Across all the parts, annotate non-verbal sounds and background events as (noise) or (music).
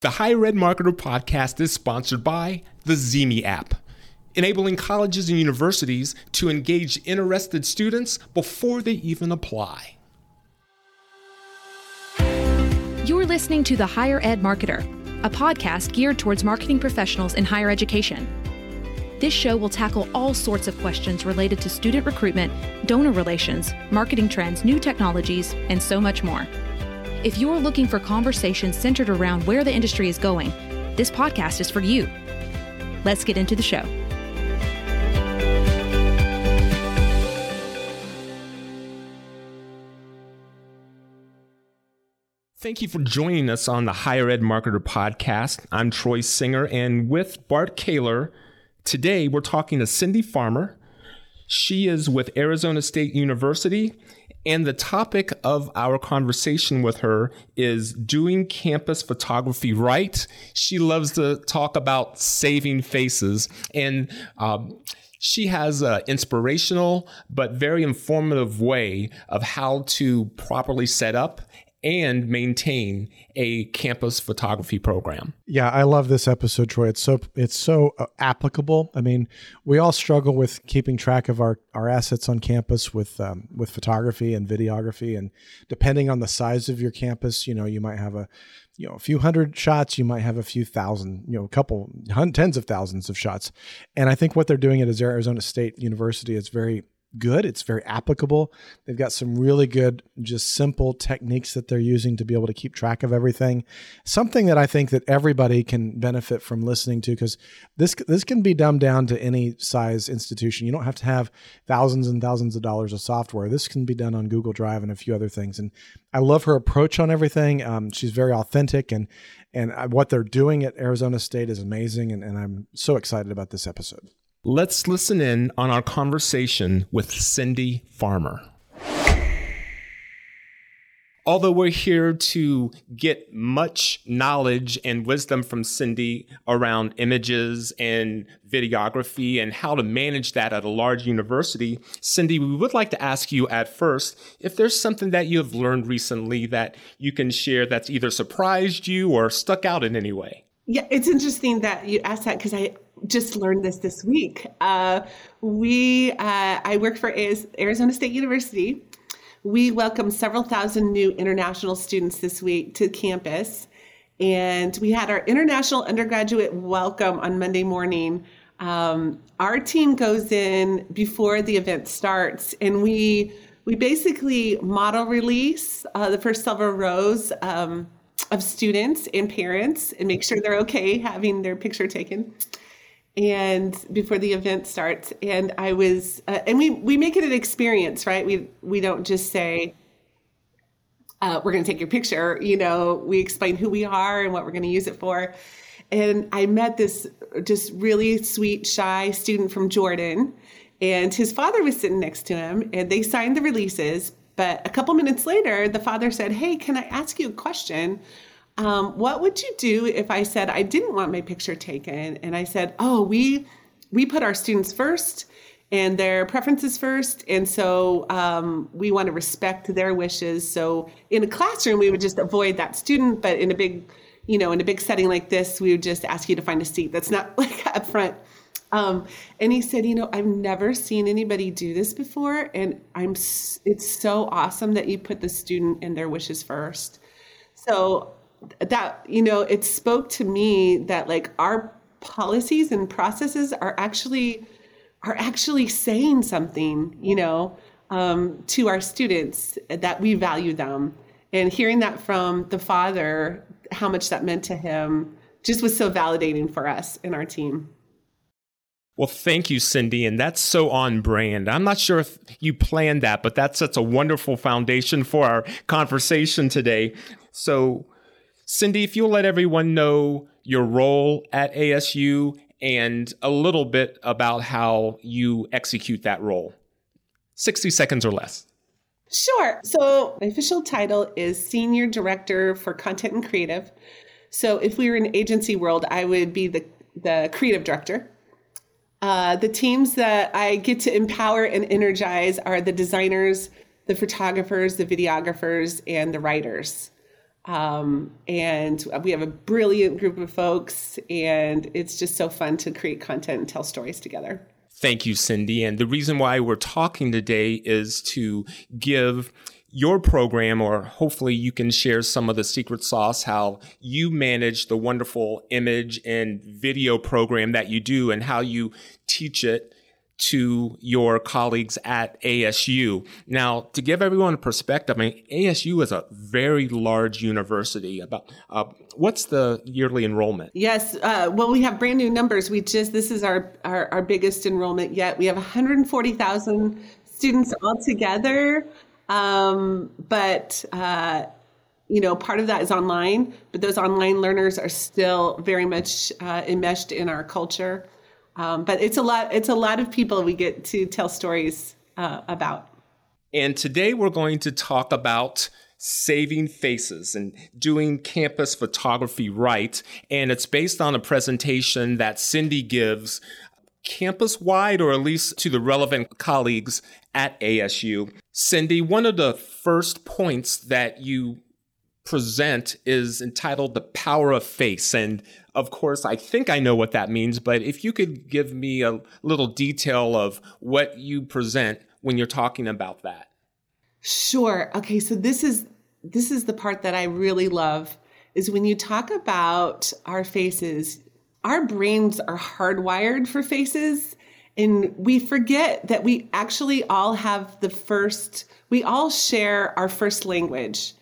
The Higher Ed Marketer podcast is sponsored by the ZeeMee app, enabling colleges and universities to engage interested students before they even apply. You're listening to The Higher Ed Marketer, a podcast geared towards marketing professionals in higher education. This show will tackle all sorts of questions related to student recruitment, donor relations, marketing trends, new technologies, and so much more. If you're looking for conversations centered around where the industry is going, this podcast is for you. Let's get into the show. Thank you for joining us on the Higher Ed Marketer podcast. I'm Troy Singer, and with Bart Caylor, today we're talking to Cindi Farmer. She is with Arizona State University and the topic of our conversation with her is doing campus photography right. She loves to talk about saving faces. And um, she has an inspirational but very informative way of how to properly set up and maintain a campus photography program. Yeah, I love this episode, Troy. It's so it's so uh, applicable. I mean, we all struggle with keeping track of our our assets on campus with um, with photography and videography, and depending on the size of your campus, you know, you might have a you know a few hundred shots, you might have a few thousand, you know, a couple tens of thousands of shots. And I think what they're doing at Arizona State University is very good. It's very applicable. They've got some really good, just simple techniques that they're using to be able to keep track of everything. Something that I think that everybody can benefit from listening to because this this can be dumbed down to any size institution. You don't have to have thousands and thousands of dollars of software. This can be done on Google Drive and a few other things. And I love her approach on everything. Um, she's very authentic and and what they're doing at Arizona State is amazing. And, and I'm so excited about this episode. Let's listen in on our conversation with Cindi Farmer. Although we're here to get much knowledge and wisdom from Cindi around images and videography and how to manage that at a large university, Cindi, we would like to ask you at first if there's something that you have learned recently that you can share that's either surprised you or stuck out in any way. Yeah, it's interesting that you asked that because I just learned this this week. Uh, we, uh, I work for Arizona State University. We welcomed several thousand new international students this week to campus. And we had our international undergraduate welcome on Monday morning. Um, our team goes in before the event starts, and we we basically model release uh, the first several rows. Um, of students and parents and make sure they're okay having their picture taken and before the event starts and i was uh, and we we make it an experience right we we don't just say uh, we're going to take your picture you know we explain who we are and what we're going to use it for and i met this just really sweet shy student from jordan and his father was sitting next to him and they signed the releases but a couple minutes later, the father said, Hey, can I ask you a question? Um, what would you do if I said I didn't want my picture taken? And I said, Oh, we we put our students first and their preferences first. And so um, we want to respect their wishes. So in a classroom, we would just avoid that student, but in a big, you know, in a big setting like this, we would just ask you to find a seat that's not (laughs) like up front. Um, and he said, you know, I've never seen anybody do this before, and I'm. It's so awesome that you put the student and their wishes first. So that you know, it spoke to me that like our policies and processes are actually are actually saying something, you know, um, to our students that we value them. And hearing that from the father, how much that meant to him, just was so validating for us and our team. Well, thank you, Cindi. And that's so on brand. I'm not sure if you planned that, but that sets a wonderful foundation for our conversation today. So, Cindi, if you'll let everyone know your role at ASU and a little bit about how you execute that role. 60 seconds or less. Sure. So, my official title is Senior Director for Content and Creative. So, if we were in agency world, I would be the, the creative director. Uh, the teams that I get to empower and energize are the designers, the photographers, the videographers, and the writers. Um, and we have a brilliant group of folks, and it's just so fun to create content and tell stories together. Thank you, Cindi. And the reason why we're talking today is to give your program, or hopefully you can share some of the secret sauce, how you manage the wonderful image and video program that you do and how you teach it to your colleagues at ASU. Now, to give everyone a perspective, I mean, ASU is a very large university. About uh, what's the yearly enrollment? Yes, uh, well, we have brand new numbers. We just this is our our, our biggest enrollment yet. We have 140,000 students altogether. Um, but uh, you know, part of that is online, but those online learners are still very much uh, enmeshed in our culture. Um, but it's a lot. It's a lot of people we get to tell stories uh, about. And today we're going to talk about saving faces and doing campus photography right. And it's based on a presentation that Cindi gives campus wide, or at least to the relevant colleagues at ASU. Cindi, one of the first points that you present is entitled The Power of Face. And of course, I think I know what that means, but if you could give me a little detail of what you present when you're talking about that. Sure. Okay, so this is this is the part that I really love is when you talk about our faces, our brains are hardwired for faces and we forget that we actually all have the first we all share our first language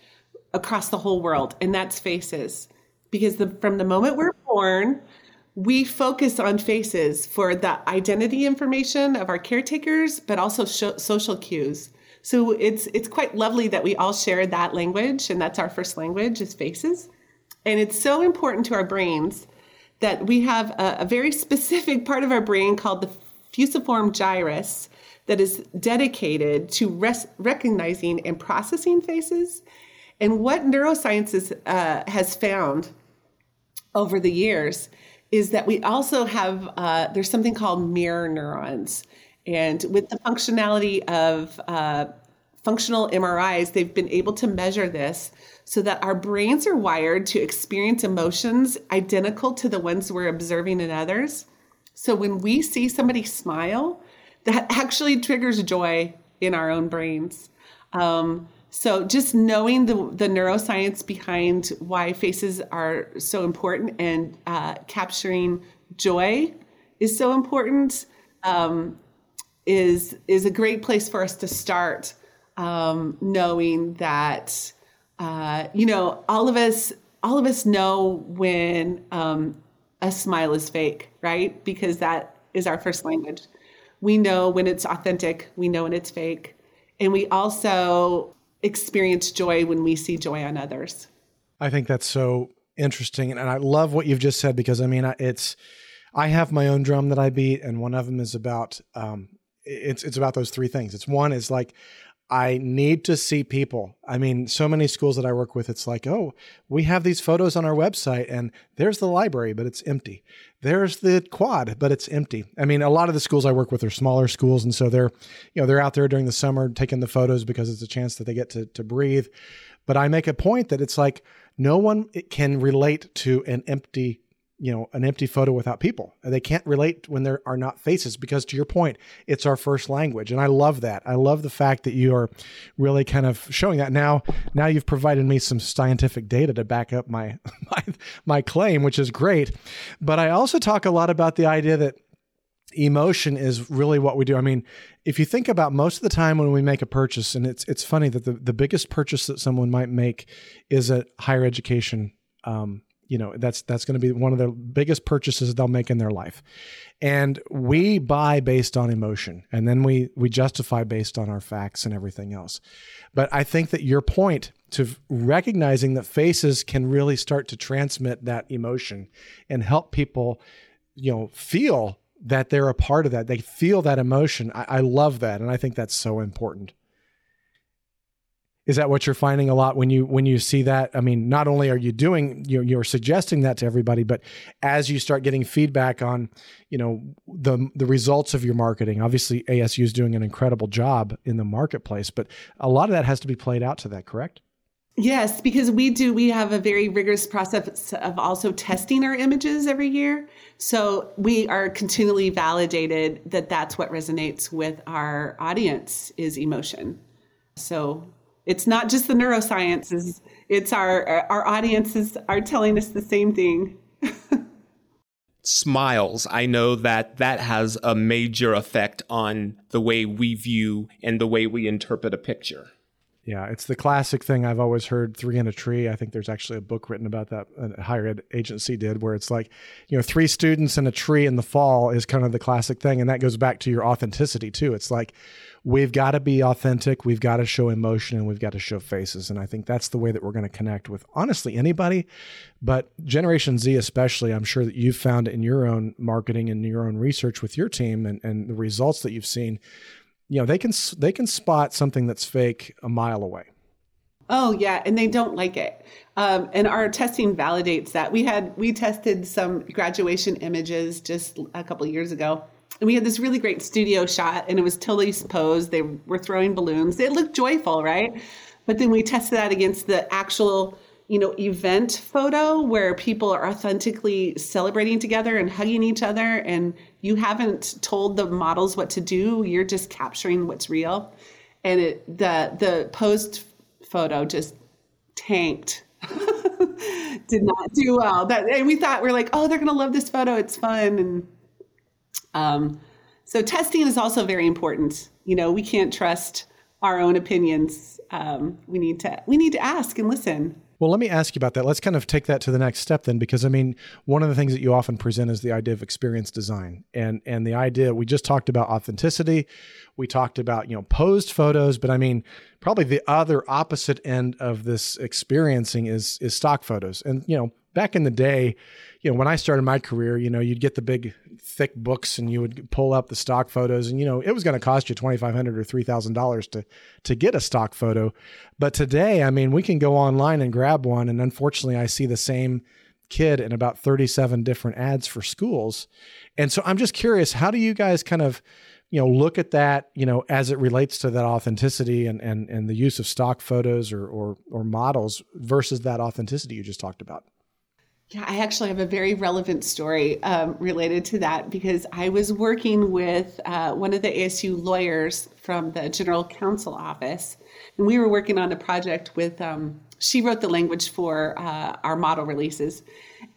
across the whole world and that's faces because the, from the moment we're born we focus on faces for the identity information of our caretakers but also sh- social cues so it's it's quite lovely that we all share that language and that's our first language is faces and it's so important to our brains that we have a, a very specific part of our brain called the fusiform gyrus that is dedicated to res- recognizing and processing faces. And what neuroscience uh, has found over the years is that we also have uh, there's something called mirror neurons, and with the functionality of uh, functional MRIs, they've been able to measure this so that our brains are wired to experience emotions identical to the ones we're observing in others. So when we see somebody smile, that actually triggers joy in our own brains. Um, so just knowing the, the neuroscience behind why faces are so important and uh, capturing joy is so important um, is is a great place for us to start. Um, knowing that uh, you know all of us all of us know when um, a smile is fake, right? Because that is our first language. We know when it's authentic, we know when it's fake. And we also experience joy when we see joy on others. I think that's so interesting. And I love what you've just said because I mean, it's, I have my own drum that I beat, and one of them is about, um, it's, it's about those three things. It's one is like, I need to see people. I mean, so many schools that I work with, it's like, oh, we have these photos on our website, and there's the library, but it's empty. There's the quad, but it's empty. I mean, a lot of the schools I work with are smaller schools, and so they're, you know, they're out there during the summer taking the photos because it's a chance that they get to to breathe. But I make a point that it's like no one can relate to an empty you know an empty photo without people. They can't relate when there are not faces because to your point it's our first language. And i love that. I love the fact that you are really kind of showing that. Now now you've provided me some scientific data to back up my (laughs) my, my claim which is great. But i also talk a lot about the idea that emotion is really what we do. I mean, if you think about most of the time when we make a purchase, and it's it's funny that the, the biggest purchase that someone might make is a higher education um, you know that's that's going to be one of the biggest purchases they'll make in their life. And we buy based on emotion and then we we justify based on our facts and everything else. But i think that your point to recognizing that faces can really start to transmit that emotion and help people you know feel that they're a part of that. They feel that emotion. I, I love that and i think that's so important is that what you're finding a lot when you when you see that i mean not only are you doing you're, you're suggesting that to everybody but as you start getting feedback on you know the the results of your marketing obviously asu is doing an incredible job in the marketplace but a lot of that has to be played out to that correct Yes, because we do, we have a very rigorous process of also testing our images every year. So we are continually validated that that's what resonates with our audience is emotion. So it's not just the neurosciences, it's our, our audiences are telling us the same thing. Smiles, I know that that has a major effect on the way we view and the way we interpret a picture. Yeah, it's the classic thing I've always heard three in a tree. I think there's actually a book written about that uh, a higher ed agency did where it's like, you know, three students in a tree in the fall is kind of the classic thing and that goes back to your authenticity too. It's like we've got to be authentic, we've got to show emotion and we've got to show faces and I think that's the way that we're going to connect with honestly anybody, but Generation Z especially, I'm sure that you've found in your own marketing and your own research with your team and and the results that you've seen you know they can they can spot something that's fake a mile away. Oh yeah and they don't like it. Um, and our testing validates that. We had we tested some graduation images just a couple years ago and we had this really great studio shot and it was totally posed. They were throwing balloons. It looked joyful right? But then we tested that against the actual you know event photo where people are authentically celebrating together and hugging each other and you haven't told the models what to do you're just capturing what's real. And it the the post photo just tanked. (laughs) Did not do well. That and we thought we are like oh they're going to love this photo it's fun and um so testing is also very important. You know we can't trust our own opinions. Um, we need to we need to ask and listen well, let me ask you about that. Let's kind of take that to the next step then, because I mean, one of the things that you often present is the idea of experience design, and and the idea we just talked about authenticity, we talked about you know posed photos, but I mean, probably the other opposite end of this experiencing is is stock photos, and you know, back in the day, you know, when I started my career, you know, you'd get the big thick books and you would pull up the stock photos and you know it was going to cost you 2500 or $3000 to to get a stock photo. But today i mean we can go online and grab one and unfortunately i see the same kid in about 37 different ads for schools. And so i'm just curious how do you guys kind of you know look at that you know as it relates to that authenticity and and, and the use of stock photos or, or or models versus that authenticity you just talked about yeah, I actually have a very relevant story um, related to that because I was working with uh, one of the ASU lawyers from the General Counsel office, and we were working on a project with. Um, she wrote the language for uh, our model releases,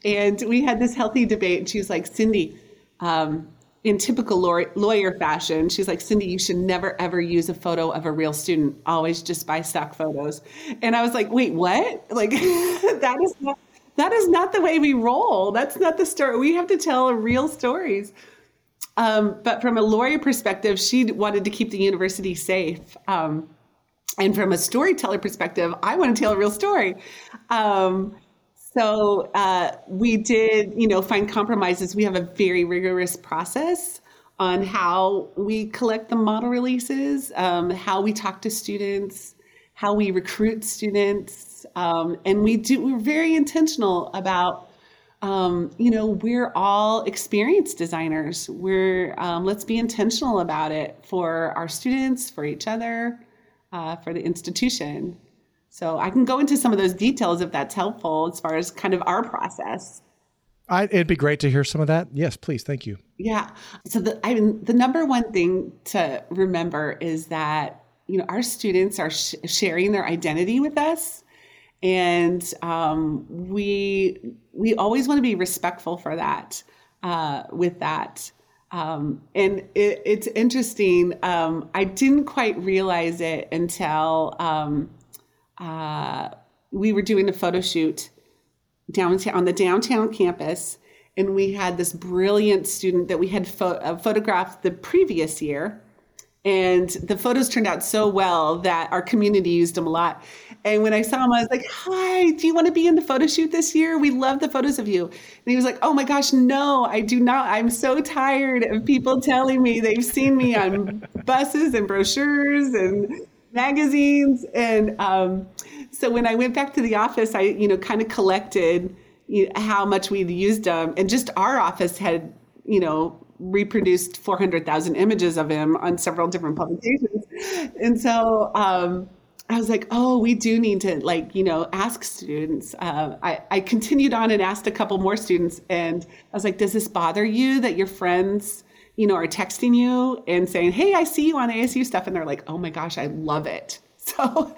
and we had this healthy debate. And she was like, "Cindi." Um, in typical lawyer fashion, she's like, Cindi, you should never ever use a photo of a real student. Always just buy stock photos. And I was like, wait, what? Like, (laughs) that is not that is not the way we roll. That's not the story. We have to tell real stories. Um, but from a lawyer perspective, she wanted to keep the university safe. Um, and from a storyteller perspective, I want to tell a real story. Um, so uh, we did, you know, find compromises. We have a very rigorous process on how we collect the model releases, um, how we talk to students, how we recruit students, um, and we do we're very intentional about um, you know we're all experienced designers we're um, let's be intentional about it for our students for each other uh, for the institution so i can go into some of those details if that's helpful as far as kind of our process I, it'd be great to hear some of that. Yes, please. Thank you. Yeah. So the I mean, the number one thing to remember is that you know our students are sh- sharing their identity with us and um, we we always want to be respectful for that uh, with that um, and it, it's interesting um, i didn't quite realize it until um, uh, we were doing a photo shoot downtown on the downtown campus and we had this brilliant student that we had pho- uh, photographed the previous year and the photos turned out so well that our community used them a lot. And when I saw him, I was like, Hi, do you want to be in the photo shoot this year? We love the photos of you. And he was like, Oh my gosh, no, I do not. I'm so tired of people telling me they've seen me on (laughs) buses and brochures and magazines. And um, so when I went back to the office, I, you know, kind of collected you know, how much we'd used them. And just our office had, you know, reproduced 400,000 images of him on several different publications. And so um, I was like, oh, we do need to like, you know, ask students. Uh, I, I continued on and asked a couple more students and I was like, does this bother you that your friends, you know, are texting you and saying, hey, I see you on ASU stuff. And they're like, oh my gosh, I love it. (laughs) So,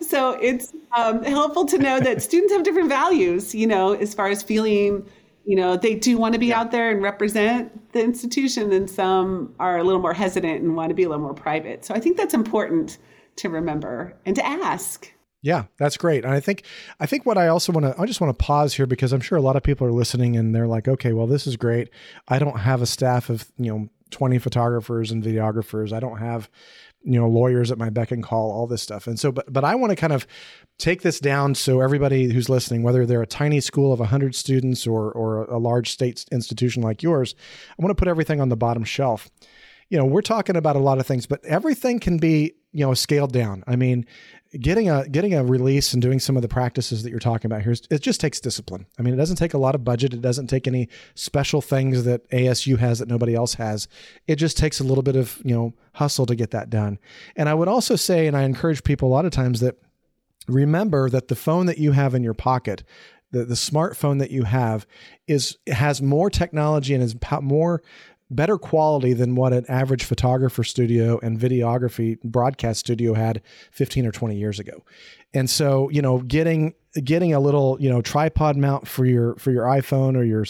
so it's um, helpful to know that students have different values, you know, as far as feeling, you know, they do want to be yeah. out there and represent the institution, and some are a little more hesitant and want to be a little more private. So I think that's important to remember and to ask. Yeah, that's great. And I think I think what I also want to I just want to pause here because I'm sure a lot of people are listening and they're like, "Okay, well this is great. I don't have a staff of, you know, 20 photographers and videographers. I don't have you know lawyers at my beck and call all this stuff and so but but i want to kind of take this down so everybody who's listening whether they're a tiny school of 100 students or or a large state institution like yours i want to put everything on the bottom shelf you know we're talking about a lot of things but everything can be you know scaled down. I mean getting a getting a release and doing some of the practices that you're talking about here it just takes discipline. I mean it doesn't take a lot of budget. It doesn't take any special things that asu has that nobody else has. It just takes a little bit of you know hustle to get that done. And i would also say and i encourage people a lot of times that remember that the phone that you have in your pocket the, the smartphone that you have is has more technology and is more better quality than what an average photographer studio and videography broadcast studio had 15 or 20 years ago. And so, you know, getting getting a little, you know, tripod mount for your for your iPhone or your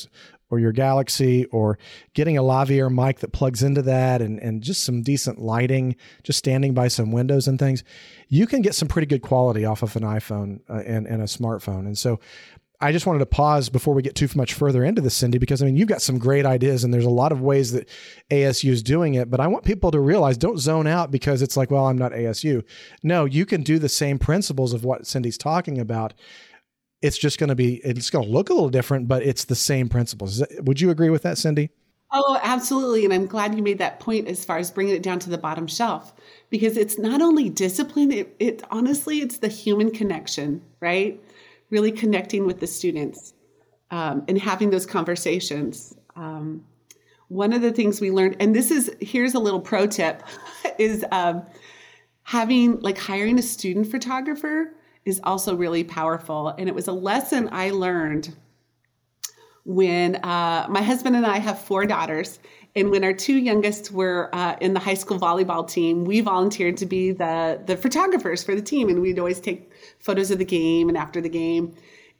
or your Galaxy or getting a lavalier mic that plugs into that and, and just some decent lighting, just standing by some windows and things, you can get some pretty good quality off of an iPhone uh, and, and a smartphone. And so I just wanted to pause before we get too much further into this, Cindi, because I mean, you've got some great ideas and there's a lot of ways that ASU is doing it. But I want people to realize don't zone out because it's like, well, I'm not ASU. No, you can do the same principles of what Cindi's talking about. It's just going to be, it's going to look a little different, but it's the same principles. Would you agree with that, Cindi? Oh, absolutely. And I'm glad you made that point as far as bringing it down to the bottom shelf because it's not only discipline, it, it honestly, it's the human connection, right? Really connecting with the students um, and having those conversations. Um, one of the things we learned, and this is here's a little pro tip, (laughs) is um, having like hiring a student photographer is also really powerful. And it was a lesson I learned when uh, my husband and I have four daughters. And when our two youngest were uh, in the high school volleyball team, we volunteered to be the the photographers for the team, and we'd always take photos of the game and after the game.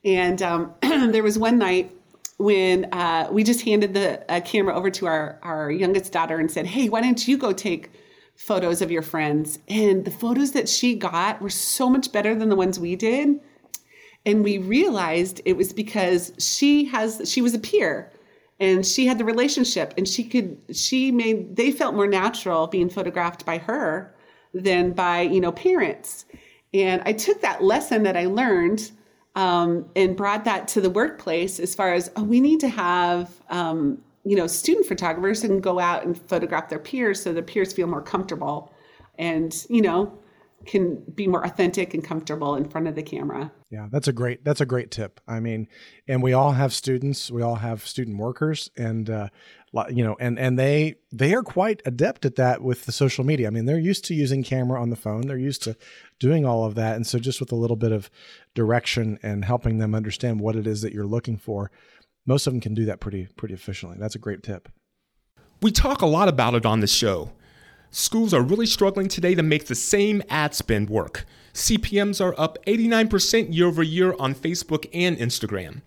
And um, (clears throat) there was one night when uh, we just handed the camera over to our our youngest daughter and said, "Hey, why don't you go take?" photos of your friends and the photos that she got were so much better than the ones we did and we realized it was because she has she was a peer and she had the relationship and she could she made they felt more natural being photographed by her than by you know parents. And i took that lesson that i learned um, and brought that to the workplace as far as oh, we need to have um, you know student photographers and go out and photograph their peers so the peers feel more comfortable. And you know can be more authentic and comfortable in front of the camera. Yeah, that's a great that's a great tip. I mean, and we all have students, we all have student workers, and uh, you know, and and they they are quite adept at that with the social media. I mean, they're used to using camera on the phone. They're used to doing all of that, and so just with a little bit of direction and helping them understand what it is that you're looking for, most of them can do that pretty pretty efficiently. That's a great tip. We talk a lot about it on the show Schools are really struggling today to make the same ad spend work. CPMs are up 89% year over year on Facebook and Instagram.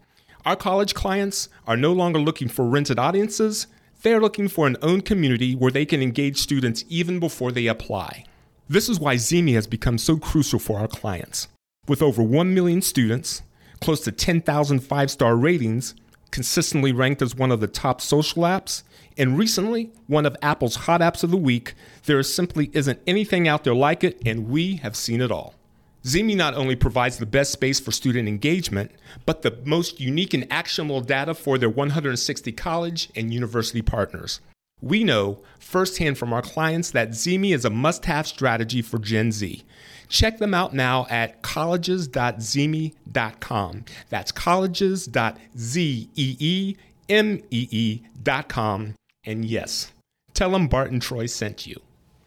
Our college clients are no longer looking for rented audiences, they're looking for an own community where they can engage students even before they apply. This is why ZeeMee has become so crucial for our clients. With over 1 million students, close to 10,000 five star ratings, consistently ranked as one of the top social apps, and recently one of Apple's hot apps of the week, there simply isn't anything out there like it, and we have seen it all. ZeeMee not only provides the best space for student engagement, but the most unique and actionable data for their 160 college and university partners. We know firsthand from our clients that ZeeMee is a must have strategy for Gen Z. Check them out now at colleges.zeemee.com. That's colleges.zeemee.com. And yes, tell them Bart and Troy sent you.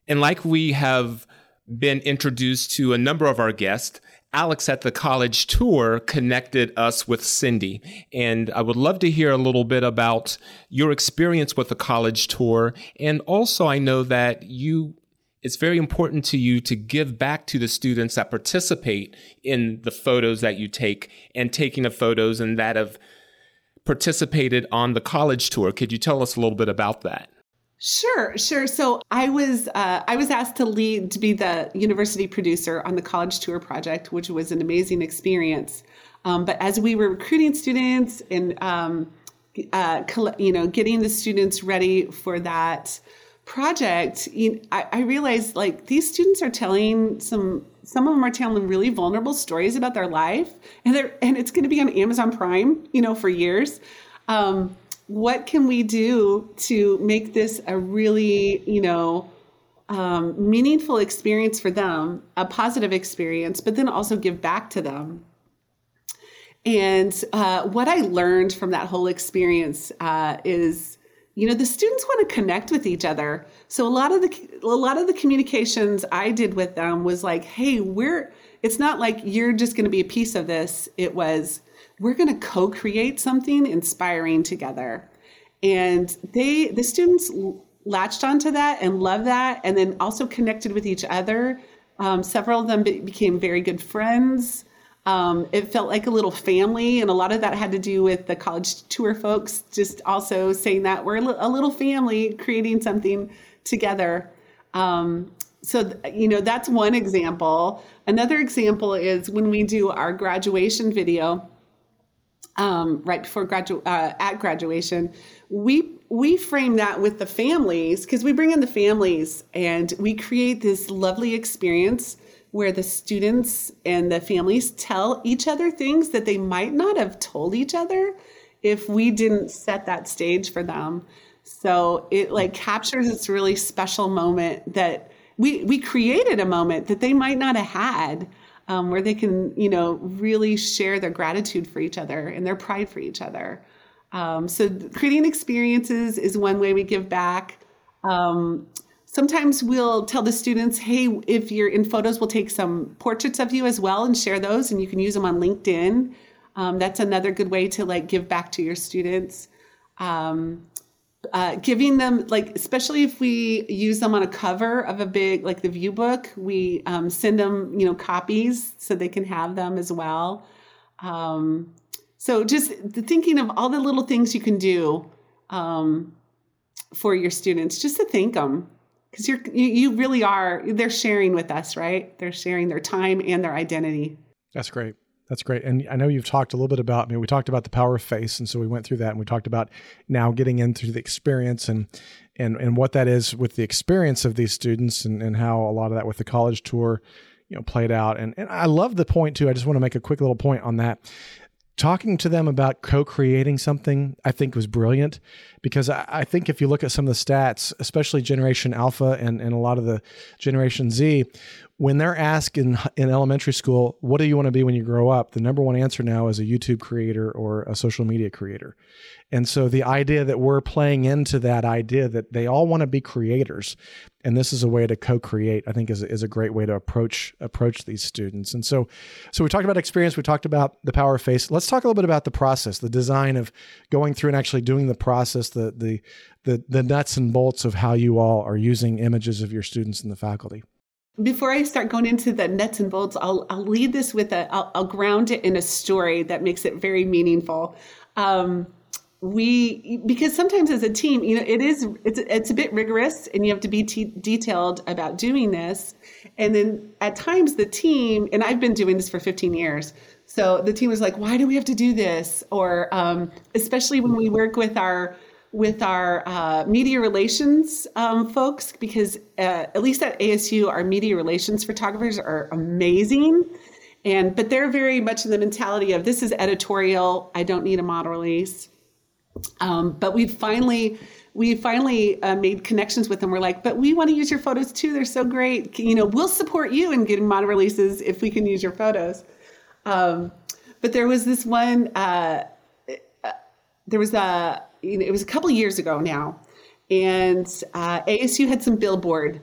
And like we have been introduced to a number of our guests. Alex at the college tour connected us with Cindi. And I would love to hear a little bit about your experience with the college tour. And also, I know that you it's very important to you to give back to the students that participate in the photos that you take and taking of photos and that have participated on the college tour. Could you tell us a little bit about that? Sure, sure. So I was uh, I was asked to lead to be the university producer on the college tour project, which was an amazing experience. Um, but as we were recruiting students and um, uh, you know getting the students ready for that project, you, I, I realized like these students are telling some some of them are telling really vulnerable stories about their life, and they're and it's going to be on Amazon Prime, you know, for years. Um, what can we do to make this a really, you know, um, meaningful experience for them, a positive experience, but then also give back to them. And uh, what I learned from that whole experience uh, is you know the students want to connect with each other. So a lot of the a lot of the communications i did with them was like hey we're it's not like you're just going to be a piece of this. It was we're going to co-create something inspiring together. And they the students latched onto that and loved that and then also connected with each other. Um, several of them be- became very good friends um, it felt like a little family, and a lot of that had to do with the college tour folks just also saying that we're a little family creating something together. Um, so, you know, that's one example. Another example is when we do our graduation video. Um, right before gradu- uh, at graduation, we we frame that with the families because we bring in the families and we create this lovely experience where the students and the families tell each other things that they might not have told each other if we didn't set that stage for them. So it like captures this really special moment that we we created a moment that they might not have had. Um, where they can, you know, really share their gratitude for each other and their pride for each other. Um, so creating experiences is one way we give back. Um, Sometimes we'll tell the students, hey, if you're in photos, we'll take some portraits of you as well and share those, and you can use them on LinkedIn. Um, that's another good way to like give back to your students. Um, uh, giving them like especially if we use them on a cover of a big like the view book we um, send them you know copies so they can have them as well um, so just thinking of all the little things you can do um, for your students just to thank them because you're you, you really are they're sharing with us right? They're sharing their time and their identity. That's great. That's great. And i know you've talked a little bit about i mean we talked about the power of face and so we went through that and we talked about now getting into the experience and and and what that is with the experience of these students and, and how a lot of that with the college tour you know played out. And and i love the point too. I just want to make a quick little point on that talking to them about co-creating something i think was brilliant. Because I, I, think if you look at some of the stats especially generation alpha and, and a lot of the generation z when they're asked in, in elementary school what do you want to be when you grow up? the number one answer now is a youtube creator or a social media creator. And so the idea that we're playing into that idea that they all want to be creators and this is a way to co-create i think is, is a great way to approach approach these students. And so so we talked about experience we talked about the power of face. Let's talk a little bit about the process the design of going through and actually doing the process the the the, the nuts and bolts of how you all are using images of your students and the faculty before I start going into the nuts and bolts, I'll, I'll lead this with a, I'll, I'll ground it in a story that makes it very meaningful. Um, we because sometimes as a team you know it is it's it's a bit rigorous and you have to be t- detailed about doing this and then at times the team and i've been doing this for 15 years so the team was like why do we have to do this or um, especially when we work with our with our uh, media relations um, folks because uh, at least at asu our media relations photographers are amazing and but they're very much in the mentality of this is editorial i don't need a model release um, but we finally we finally uh, made connections with them. We're like, but we want to use your photos too. They're so great. You know, we'll support you in getting model releases if we can use your photos. Um, but there was this one. Uh, uh there was a. It was a couple years ago now, and uh, ASU had some billboard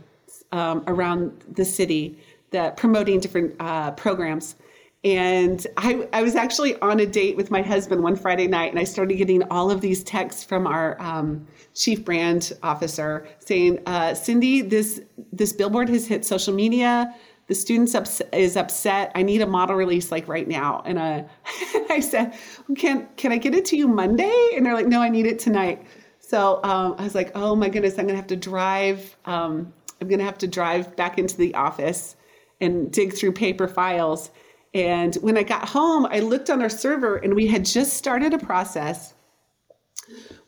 um, around the city that promoting different uh, programs. And I, I was actually on a date with my husband one Friday night, and I started getting all of these texts from our um, chief brand officer saying, uh, "Cindi, this this billboard has hit social media. The students ups- is upset. I need a model release like right now." And uh, (laughs) I said, "Can can I get it to you Monday?" And they're like, "No, I need it tonight." So um, I was like, "Oh my goodness, I'm gonna have to drive. Um, I'm gonna have to drive back into the office and dig through paper files." And when I got home, I looked on our server and we had just started a process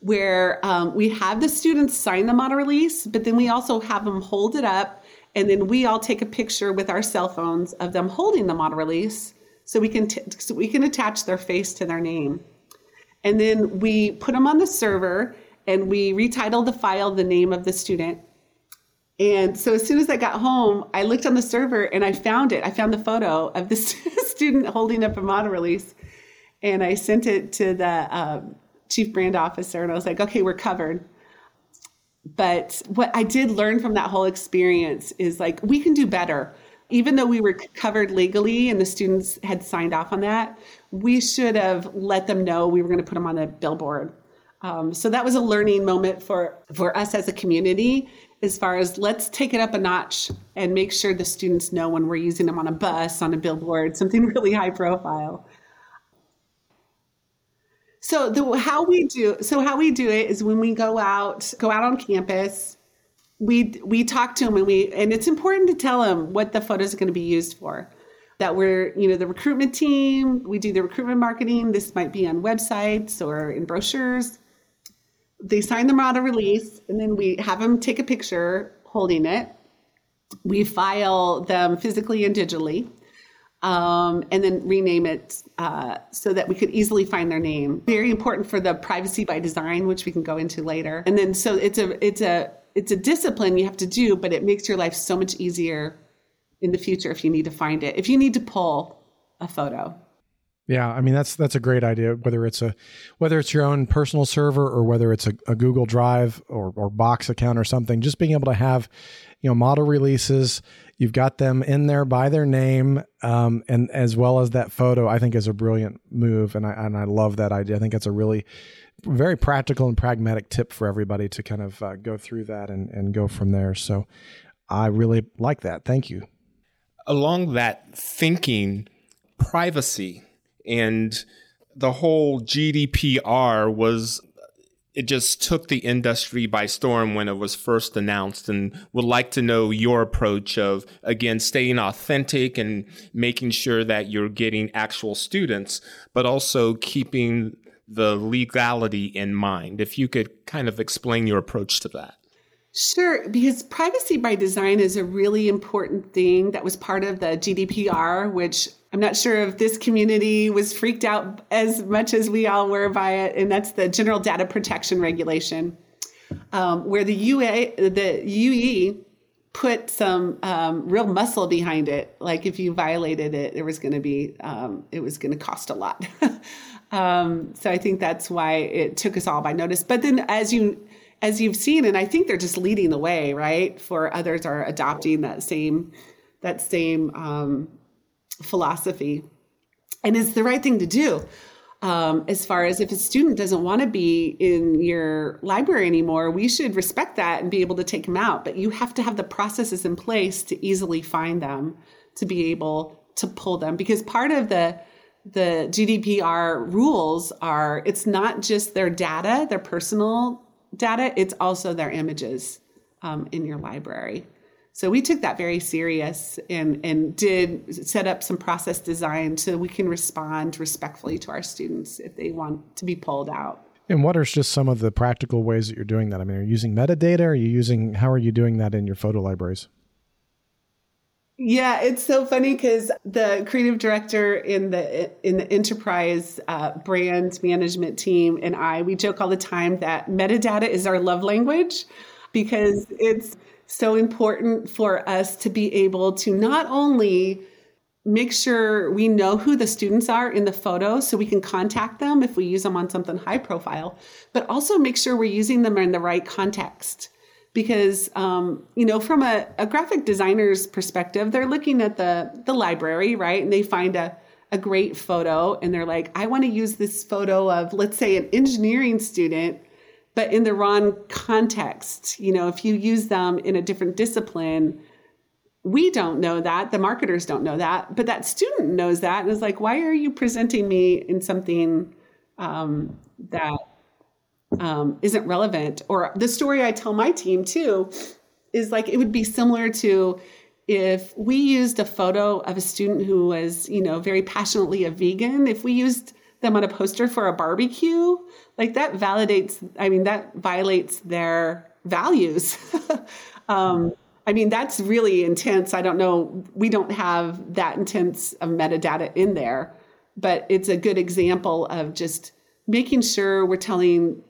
where um, we have the students sign the model release, but then we also have them hold it up. And then we all take a picture with our cell phones of them holding the model release so we can, t- so we can attach their face to their name. And then we put them on the server and we retitle the file the name of the student and so as soon as I got home, I looked on the server and I found it. I found the photo of the (laughs) student holding up a model release. And I sent it to the um, chief brand officer and I was like, okay, we're covered. But what I did learn from that whole experience is like, we can do better. Even though we were covered legally and the students had signed off on that, we should have let them know we were going to put them on the billboard. Um, so that was a learning moment for, for us as a community as far as let's take it up a notch and make sure the students know when we're using them on a bus, on a billboard, something (laughs) really high profile. So the how we do so how we do it is when we go out go out on campus, we we talk to them and we and it's important to tell them what the photos are going to be used for. That we're you know the recruitment team, we do the recruitment marketing. This might be on websites or in brochures they sign them out a release and then we have them take a picture holding it. We file them physically and digitally. Um, and then rename it uh, so that we could easily find their name. Very important for the privacy by design, which we can go into later. And then so it's a it's a it's a discipline you have to do, but it makes your life so much easier in the future if you need to find it. If you need to pull a photo. Yeah, I mean that's that's a great idea. Whether it's a whether it's your own personal server or whether it's a, a, Google Drive or, or Box account or something, just being able to have, you know, model releases, you've got them in there by their name, um, and as well as that photo, I think is a brilliant move, and I and I love that idea. I think it's a really very practical and pragmatic tip for everybody to kind of uh, go through that and and go from there. So I really like that. Thank you. Along that thinking, privacy and the whole GDPR was it just took the industry by storm when it was first announced and would like to know your approach of again staying authentic and making sure that you're getting actual students but also keeping the legality in mind. If you could kind of explain your approach to that. Sure, because privacy by design is a really important thing that was part of the GDPR, which I'm not sure if this community was freaked out as much as we all were by it, and that's the General Data Protection Regulation, um, where the UA, the UE put some um, real muscle behind it. Like if you violated it, there was going to be, um, it was going to cost a lot. (laughs) Um, so I think that's why it took us all by notice. But then as you as you've seen, and I think they're just leading the way, right? For others are adopting that same that same um, philosophy, and it's the right thing to do. Um, as far as if a student doesn't want to be in your library anymore, we should respect that and be able to take them out. But you have to have the processes in place to easily find them, to be able to pull them, because part of the the GDPR rules are it's not just their data, their personal data, it's also their images um, in your library. So we took that very serious and, and did set up some process design so we can respond respectfully to our students if they want to be pulled out. And what are just some of the practical ways that you're doing that? I mean, are you using metadata? Are you using how are you doing that in your photo libraries? Yeah, it's so funny because the creative director in the in the enterprise uh, brand management team and I we joke all the time that metadata is our love language because it's so important for us to be able to not only make sure we know who the students are in the photo so we can contact them if we use them on something high profile, but also make sure we're using them in the right context. Because um, you know from a, a, graphic designer's perspective they're looking at the the library right? And they find a, a great photo and they're like i want to use this photo of let's say an engineering student but in the wrong context. You know if you use them in a different discipline we don't know that. The marketers don't know that. But that student knows that and is like why are you presenting me in something um, that um, isn't relevant. Or the story I tell my team too is like it would be similar to if we used a photo of a student who was, you know, very passionately a vegan, if we used them on a poster for a barbecue, like that validates, I mean, that violates their values. (laughs) um, I mean, that's really intense. I don't know, we don't have that intense of metadata in there, but it's a good example of just making sure we're telling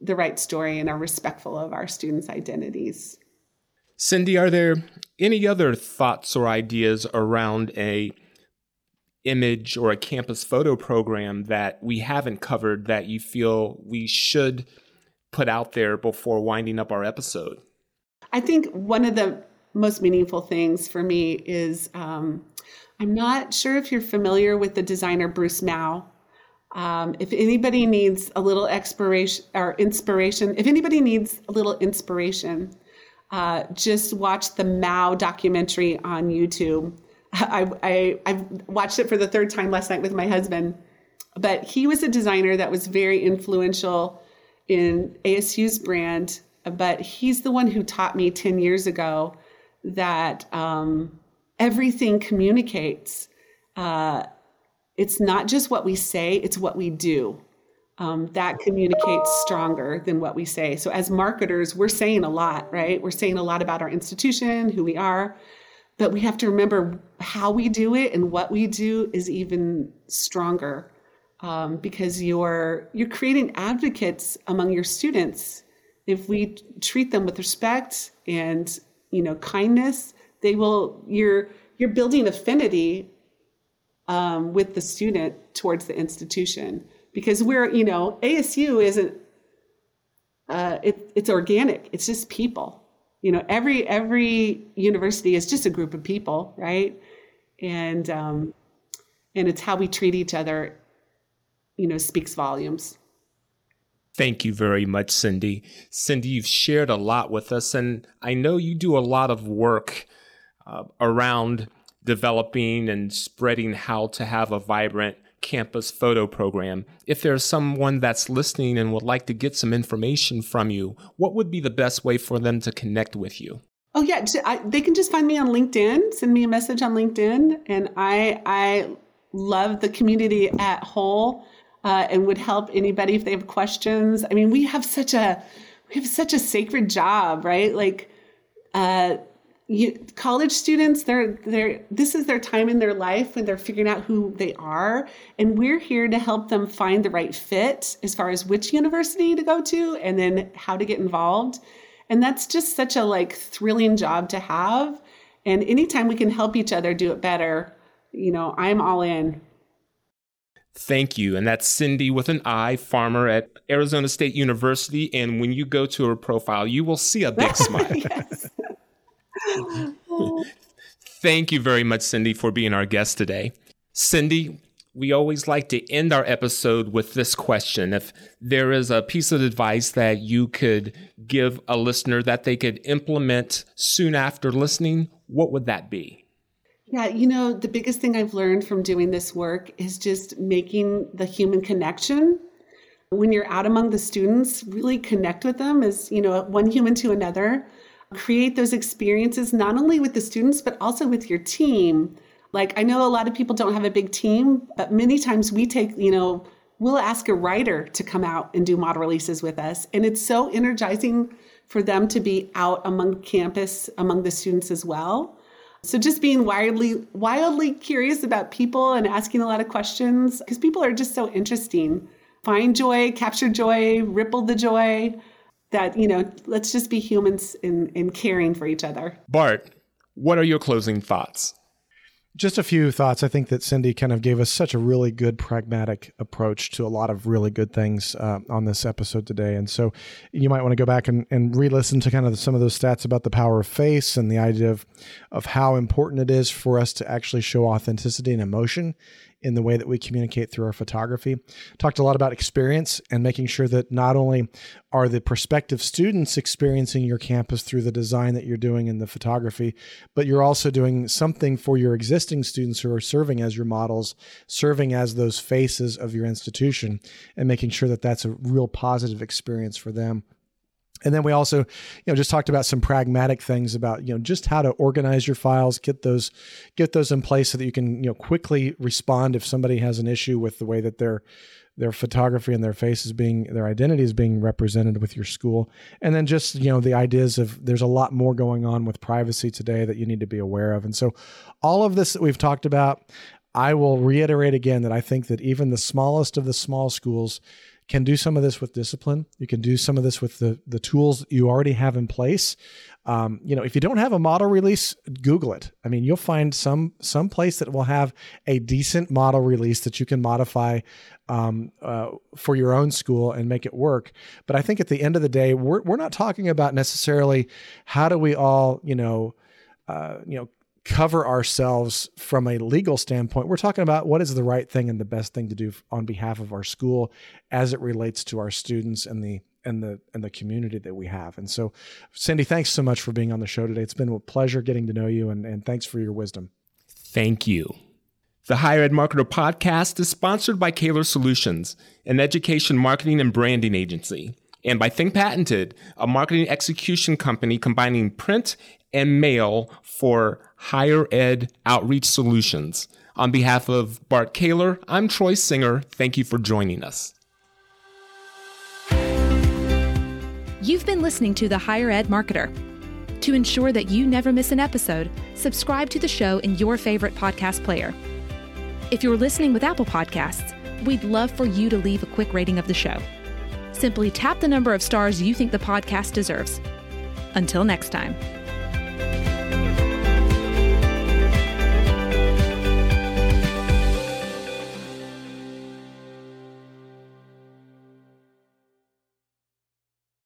the right story and are respectful of our students' identities. Cindi, are there any other thoughts or ideas around a image or a campus photo program that we haven't covered that you feel we should put out there before winding up our episode? I think one of the most meaningful things for me is um, I'm not sure if you're familiar with the designer Bruce Mau. Um, if anybody needs a little expiration or inspiration, if anybody needs a little inspiration, uh, just watch the Mau documentary on YouTube. I, I, I watched it for the third time last night with my husband, but he was a designer that was very influential in ASU's brand. But he's the one who taught me 10 years ago that um, everything communicates. Uh, it's not just what we say, it's what we do. Um, that communicates stronger than what we say. So, as marketers, we're saying a lot, right? We're saying a lot about our institution, who we are, but we have to remember how we do it and what we do is even stronger um, because you're you're creating advocates among your students. If we treat them with respect and you know kindness, they will. You're you're building affinity um, with the student towards the institution because we're you know asu isn't uh, it, it's organic it's just people you know every every university is just a group of people right and um, and it's how we treat each other you know speaks volumes Thank you very much, Cindi. Cindi, you've shared a lot with us, and I know you do a lot of work uh, around developing and spreading how to have a vibrant campus photo program. If there's someone that's listening and would like to get some information from you, what would be the best way for them to connect with you? Oh yeah, they can just find me on LinkedIn. Send me a message on LinkedIn, and I I love the community at whole, uh, and would help anybody if they have questions. I mean, we have such a we have such a sacred job, right? Like, uh, you, college students they're they're this is their time in their life when they're figuring out who they are and we're here to help them find the right fit as far as which university to go to and then how to get involved and that's just such a like thrilling job to have and anytime we can help each other do it better you know i'm all in Thank you. And that's Cindi with an I, farmer at Arizona State University. And when you go to her profile, you will see a big (laughs) smile. yes. Thank you very much, Cindi, for being our guest today. Cindi, we always like to end our episode with this question. If there is a piece of advice that you could give a listener that they could implement soon after listening, what would that be? Yeah, you know, the biggest thing I've learned from doing this work is just making the human connection. When you're out among the students, really connect with them as, you know, one human to another create those experiences not only with the students but also with your team. Like i know a lot of people don't have a big team but many times we take you know we'll ask a writer to come out and do model releases with us. And it's so energizing for them to be out among campus among the students as well. So just being wildly wildly curious about people and asking a lot of questions because people are just so interesting. Find joy capture joy ripple the joy that you know let's just be humans in in caring for each other bart what are your closing thoughts Just a few thoughts. I think that Cindi kind of gave us such a really good pragmatic approach to a lot of really good things uh, on this episode today. And so you might want to go back and, and re listen to kind of some of those stats about the power of face and the idea of, of how important it is for us to actually show authenticity and emotion in the way that we communicate through our photography. Talked a lot about experience and making sure that not only are the prospective students experiencing your campus through the design that you're doing in the photography, but you're also doing something for your existing students who are serving as your models, serving as those faces of your institution, and making sure that that's a real positive experience for them and then we also, you know, just talked about some pragmatic things about, you know, just how to organize your files, get those, get those in place so that you can, you know, quickly respond if somebody has an issue with the way that their, their photography and their face is being, their identity is being represented with your school. And then just, you know, the ideas of there's a lot more going on with privacy today that you need to be aware of. And so all of this that we've talked about, I will reiterate again that I think that even the smallest of the small schools can do some of this with discipline. You can do some of this with the the tools you already have in place. Um, you know, if you don't have a model release, Google it. I mean, you'll find some some place that will have a decent model release that you can modify um, uh, for your own school and make it work. But I think at the end of the day, we're we're not talking about necessarily how do we all you know uh, you know cover ourselves from a legal standpoint. We're talking about what is the right thing and the best thing to do on behalf of our school as it relates to our students and the and the and the community that we have. And so, Cindi, thanks so much for being on the show today. It's been a pleasure getting to know you, and, and thanks for your wisdom. Thank you. The Higher Ed Marketer podcast is sponsored by Caylor Solutions, an education marketing and branding agency, and by Think Patented, a marketing execution company combining print and mail for higher ed outreach solutions. On behalf of Bart Caylor, I'm Troy Singer. Thank you for joining us. You've been listening to The Higher Ed Marketer. To ensure that you never miss an episode, subscribe to the show in your favorite podcast player. If you're listening with Apple Podcasts, we'd love for you to leave a quick rating of the show. Simply tap the number of stars you think the podcast deserves. Until next time.